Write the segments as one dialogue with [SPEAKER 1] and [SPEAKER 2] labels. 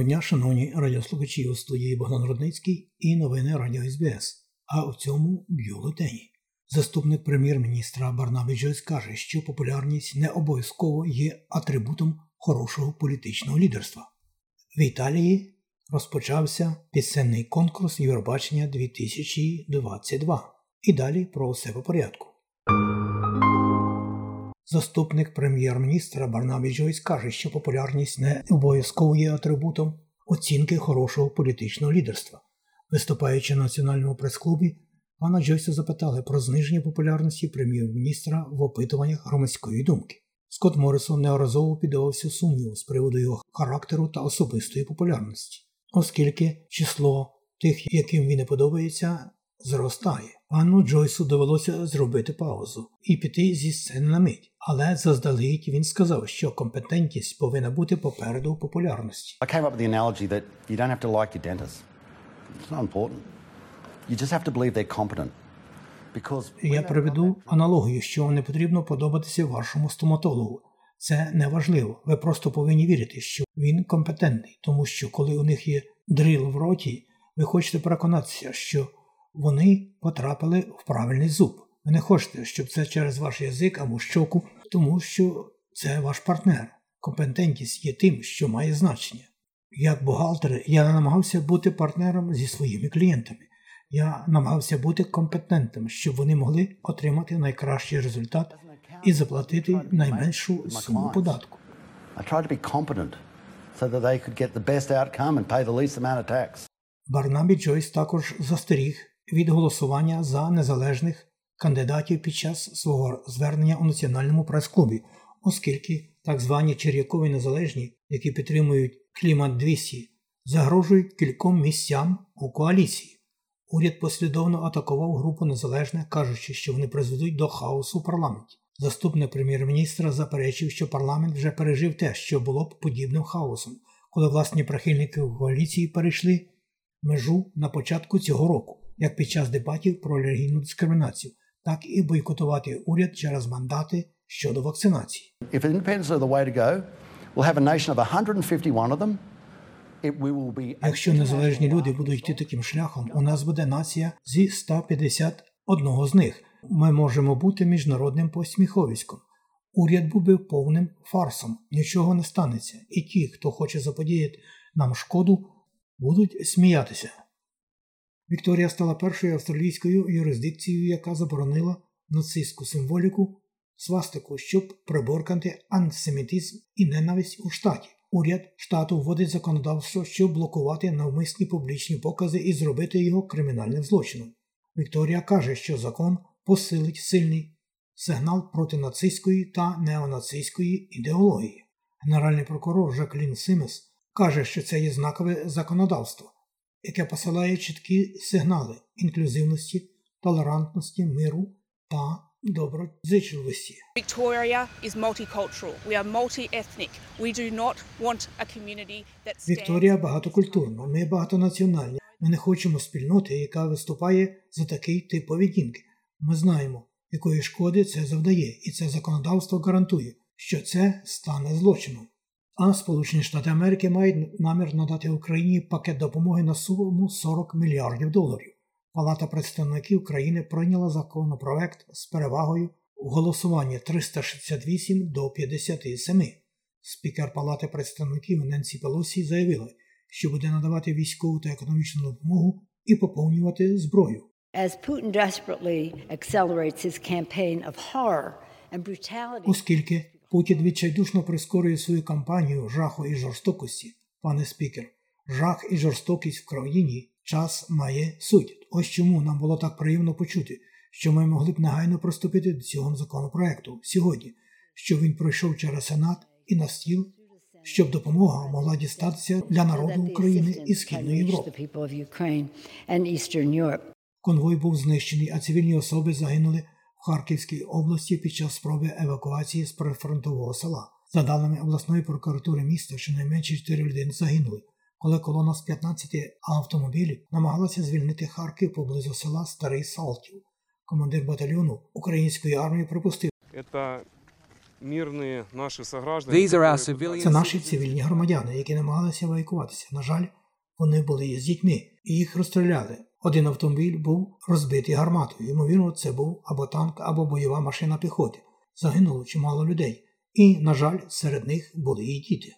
[SPEAKER 1] Доброго дня, шановні радіослухачі у студії Богдан Рудницький і новини Радіо СБС. А у цьому бюлетені. Заступник прем'єр-міністра Барнабі Джойс каже, що популярність не обов'язково є атрибутом хорошого політичного лідерства. В Італії розпочався пісенний конкурс Євробачення 2022. І далі про все по порядку. Заступник прем'єр-міністра Барнабі Джойс каже, що популярність не обов'язково є атрибутом оцінки хорошого політичного лідерства. Виступаючи на національному прес-клубі, пана Джойса запитали про зниження популярності прем'єр-міністра в опитуваннях громадської думки. Скотт Моррисон неодноразово піддавався сумніву з приводу його характеру та особистої популярності, оскільки число тих, яким він не подобається, зростає. Пану Джойсу довелося зробити паузу і піти зі сцени на мить. Але заздалегідь він сказав, що компетентність повинна бути попереду популярності.
[SPEAKER 2] I came up with the analogy that you don't have to like your dentist. It's not important. You just have to believe they're competent. Because
[SPEAKER 1] Я приведу аналогію, що не потрібно подобатися вашому стоматологу. Це не важливо. Ви просто повинні вірити, що він компетентний, тому що коли у них є дріл в роті, ви хочете переконатися, що вони потрапили в правильний зуб. Ви не хочете, щоб це через ваш язик або щоку, тому що це ваш партнер. Компетентність є тим, що має значення. Як бухгалтер, я намагався бути партнером зі своїми клієнтами. Я намагався бути компетентним, щоб вони могли отримати найкращий результат і заплатити найменшу суму податку. Барнабі Джойс також застеріг від голосування за незалежних кандидатів під час свого звернення у національному прес-клубі, оскільки так звані черякові незалежні, які підтримують клімат 200, загрожують кільком місцям у коаліції. Уряд послідовно атакував групу незалежних, кажучи, що вони призведуть до хаосу в парламенті. Заступник прем'єр-міністра заперечив, що парламент вже пережив те, що було б подібним хаосом, коли власні прихильники коаліції перейшли межу на початку цього року, як під час дебатів про релігійну дискримінацію, так і бойкотувати уряд через мандати щодо вакцинації.
[SPEAKER 2] If independence are the way to go, we'll have a nation of 151 of them.
[SPEAKER 1] Якщо незалежні люди будуть йти таким шляхом, у нас буде нація зі 151 з них. Ми можемо бути міжнародним посміховиськом. Уряд був би повним фарсом, нічого не станеться, і ті, хто хоче заподіяти нам шкоду, будуть сміятися. Вікторія стала першою австралійською юрисдикцією, яка заборонила нацистську символіку свастику, щоб приборкати антисемітизм і ненависть у штаті. Уряд штату вводить законодавство, щоб блокувати навмисні публічні покази і зробити його кримінальним злочином. Вікторія каже, що закон посилить сильний сигнал проти нацистської та неонацистської ідеології. Генеральний прокурор Жаклін Симес каже, що це є знакове законодавство, яке посилає чіткі сигнали інклюзивності, толерантності, миру та доброзичливості.
[SPEAKER 3] Victoria is multicultural. We are multi-ethnic. We do not want a community that stands
[SPEAKER 1] Вікторія багатокультурна, ми багатонаціональні. Ми не хочемо спільноти, яка виступає за такий тип поведінки. Ми знаємо, якої шкоди це завдає, і це законодавство гарантує, що це стане злочином. А Сполучені Штати Америки мають намір надати Україні пакет допомоги на суму 40 мільярдів доларів. Палата представників країни прийняла законопроект з перевагою у голосуванні 368 до 57. Спікер Палати представників Ненсі Пелосі заявила, що буде надавати військову та економічну допомогу і поповнювати зброю.
[SPEAKER 4] As Putin desperately accelerates his campaign of horror and brutality.
[SPEAKER 1] Оскільки Путін відчайдушно прискорює свою кампанію жаху і жорстокості, пане спікер, жах і жорстокість в країні час має суть. Ось чому нам було так приємно почути, що ми могли б негайно приступити до цього законопроекту сьогодні, що він пройшов через Сенат і на стіл щоб допомога могла дістатися для народу України і Східної Європи. Конвой був знищений, а цивільні особи загинули в Харківській області під час спроби евакуації з прифронтового села. За даними обласної прокуратури міста, щонайменше 4 людини загинули, коли колона з 15 автомобілів намагалася звільнити Харків поблизу села Старий Салтів. Командир батальйону української армії припустив.
[SPEAKER 5] Це мирні наші сограждані.
[SPEAKER 1] Це наші цивільні громадяни, які намагалися евакуватися. На жаль, вони були з дітьми і їх розстріляли. Один автомобіль був розбитий гарматою. Ймовірно, це був або танк, або бойова машина піхоти. Загинуло чимало людей. І, на жаль, серед них були і діти.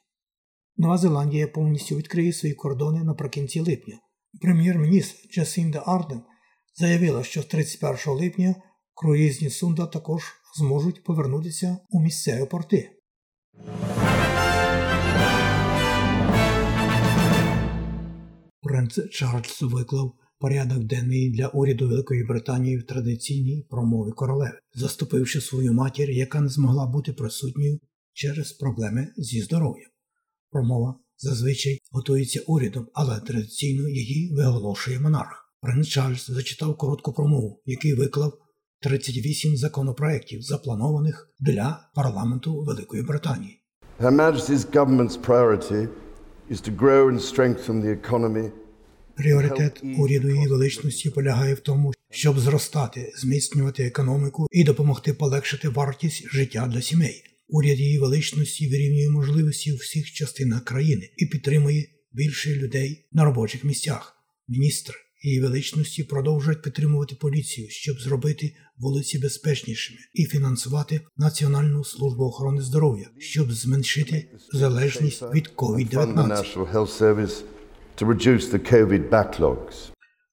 [SPEAKER 1] Нова Зеландія повністю відкриє свої кордони наприкінці липня. Прем'єр-міністр Джасінда Арден заявила, що з 31 липня круїзні сунда також зможуть повернутися у місцеві порти. Принц Чарльз виклав порядок денний для уряду Великої Британії в традиційній промові королеви, заступивши свою матір, яка не змогла бути присутньою через проблеми зі здоров'ям. Промова зазвичай готується урядом, але традиційно її виголошує монарх. Принц Чарльз зачитав коротку промову, який виклав 38 законопроєктів, запланованих для парламенту Великої Британії.
[SPEAKER 6] Her Majesty's government's priority is to grow and strengthen the economy.
[SPEAKER 1] Пріоритет уряду її величності полягає в тому, щоб зростати, зміцнювати економіку і допомогти полегшити вартість життя для сімей. Уряд її величності вирівнює можливості у всіх частинах країни і підтримує більше людей на робочих місцях. Міністр її величності продовжують підтримувати поліцію, щоб зробити вулиці безпечнішими і фінансувати Національну службу охорони здоров'я, щоб зменшити залежність від COVID-19.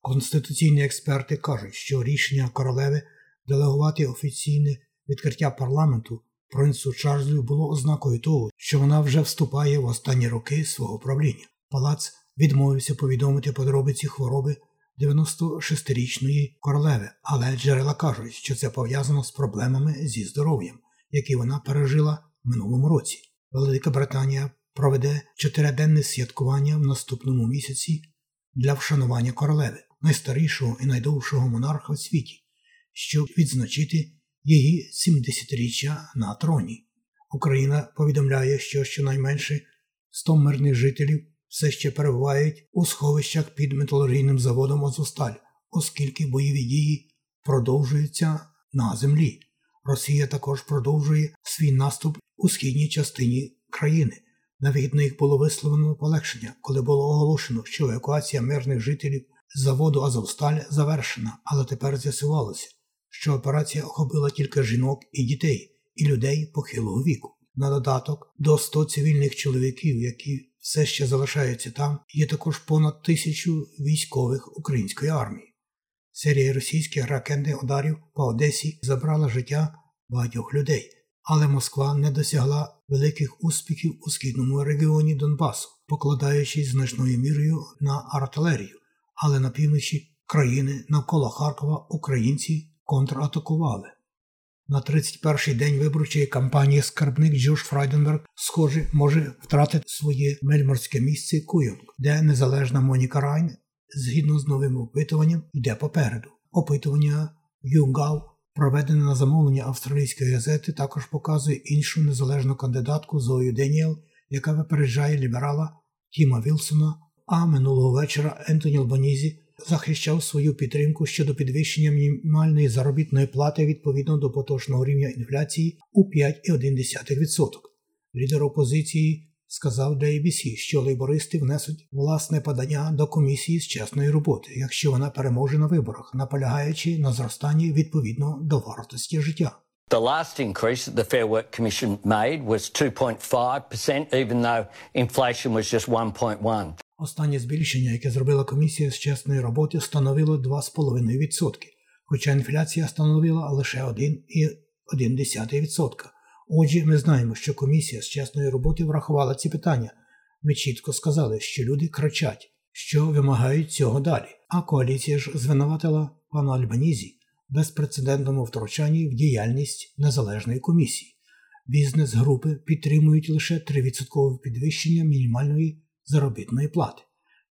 [SPEAKER 1] Конституційні експерти кажуть, що рішення королеви делегувати офіційне відкриття парламенту принцу Чарльзу було ознакою того, що вона вже вступає в останні роки свого правління. Палац відмовився повідомити подробиці хвороби 96-річної королеви, але джерела кажуть, що це пов'язано з проблемами зі здоров'ям, які вона пережила в минулому році. Велика Британія проведе чотириденне святкування в наступному місяці для вшанування королеви, найстарішого і найдовшого монарха в світі, щоб відзначити її 70-річчя на троні. Україна повідомляє, що щонайменше 100 мирних жителів все ще перебувають у сховищах під металургійним заводом Азовсталь, оскільки бойові дії продовжуються на землі. Росія також продовжує свій наступ у східній частині країни. Навіть на їх було висловлено полегшення, коли було оголошено, що евакуація мирних жителів з заводу Азовсталь завершена, але тепер з'ясувалося, що операція охопила тільки жінок і дітей, і людей похилого віку. На додаток до 100 цивільних чоловіків, які все ще залишаються там, є також понад тисячу військових української армії. Серія російських ракетних ударів по Одесі забрала життя багатьох людей, але Москва не досягла великих успіхів у східному регіоні Донбасу, покладаючись значною мірою на артилерію, але на півночі країни навколо Харкова українці контратакували. На 31-й день виборчої кампанії скарбник Джош Фрайденберг, схоже, може втратити своє мельморське місце Куйонг, де незалежна Моніка Райн, згідно з новим опитуванням, йде попереду. Опитування Юнгау, проведене на замовлення австралійської газети, також показує іншу незалежну кандидатку Зою Деніел, яка випереджає ліберала Тіма Вілсона. А минулого вечора Ентоні Албанізі захищав свою підтримку щодо підвищення мінімальної заробітної плати відповідно до поточного рівня інфляції у 5,1%. Лідер опозиції сказав для ABC, що лейбористи внесуть власне подання до комісії з чесної роботи, якщо вона переможе на виборах, наполягаючи на зростанні відповідно до вартості життя.
[SPEAKER 7] The last increase that the Fair Work Commission made was 2.5%, even though inflation was just 1.1.
[SPEAKER 1] Останнє збільшення, яке зробила комісія з чесної роботи, становило 2,5%, хоча інфляція становила лише 1,1%. Отже, ми знаємо, що комісія з чесної роботи врахувала ці питання. Ми чітко сказали, що люди кричать, що вимагають цього далі. А коаліція ж звинуватила пана Альбанізі в безпрецедентному втручанні в діяльність незалежної комісії. Бізнес-групи підтримують лише 3% підвищення мінімальної заробітної плати.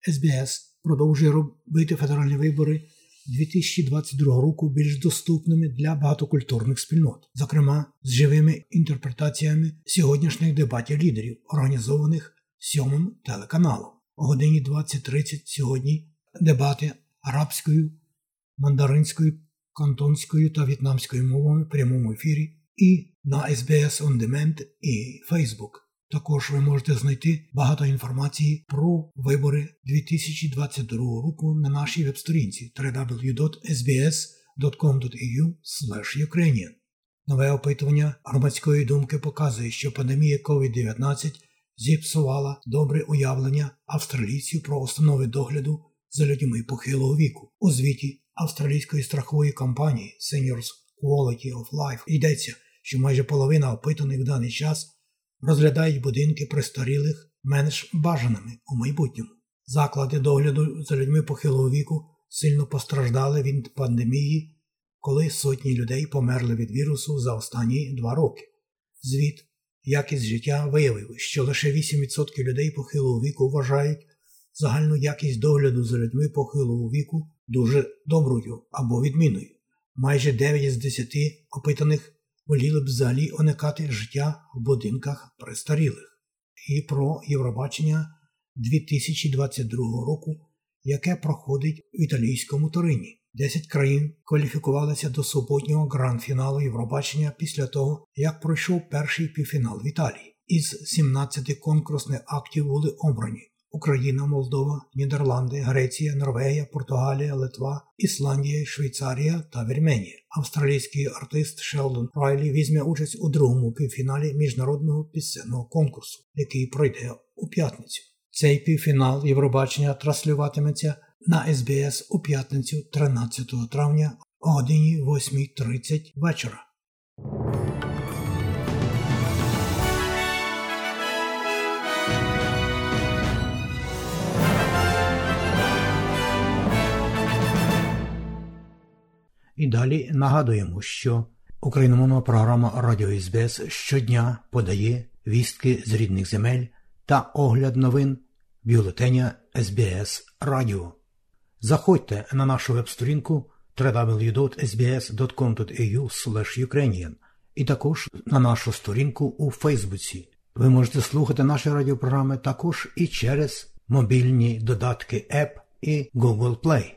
[SPEAKER 1] СБС продовжує робити федеральні вибори 2022 року більш доступними для багатокультурних спільнот, зокрема з живими інтерпретаціями сьогоднішніх дебатів лідерів, організованих сьомим телеканалом. О годині 20.30 сьогодні дебати арабською, мандаринською, кантонською та в'єтнамською мовами в прямому ефірі і на SBS On Demand і Facebook. Також ви можете знайти багато інформації про вибори 2022 року на нашій веб-сторінці www.sbs.com.au Ukrainian. Нове опитування громадської думки показує, що пандемія COVID-19 зіпсувала добре уявлення австралійців про установи догляду за людьми похилого віку. У звіті австралійської страхової компанії Seniors Quality of Life йдеться, що майже половина опитаних в даний час розглядають будинки престарілих менш бажаними у майбутньому. Заклади догляду за людьми похилого віку сильно постраждали від пандемії, коли сотні людей померли від вірусу за останні два роки. Звіт якість життя виявив, що лише 8% людей похилого віку вважають загальну якість догляду за людьми похилого віку дуже доброю або відмінною. Майже 9 з 10 опитаних воліли б взагалі уникати життя в будинках престарілих. І про Євробачення 2022 року, яке проходить в італійському Торині. Десять країн кваліфікувалися до суботнього гранд-фіналу Євробачення після того, як пройшов перший півфінал в Італії. Із 17 конкурсних актів були обрані Україна, Молдова, Нідерланди, Греція, Норвегія, Португалія, Литва, Ісландія, Швейцарія та Вірменія. Австралійський артист Шелдон Райлі візьме участь у другому півфіналі міжнародного пісенного конкурсу, який пройде у п'ятницю. Цей півфінал Євробачення транслюватиметься на СБС у п'ятницю 13 травня о годині 8.30 вечора. І далі нагадуємо, що україномовна програма Радіо СБС щодня подає вістки з рідних земель та огляд новин бюлетеня СБС Радіо. Заходьте на нашу веб-сторінку www.sbs.com.au і також на нашу сторінку у Фейсбуці. Ви можете слухати наші радіопрограми також і через мобільні додатки App і Google Play.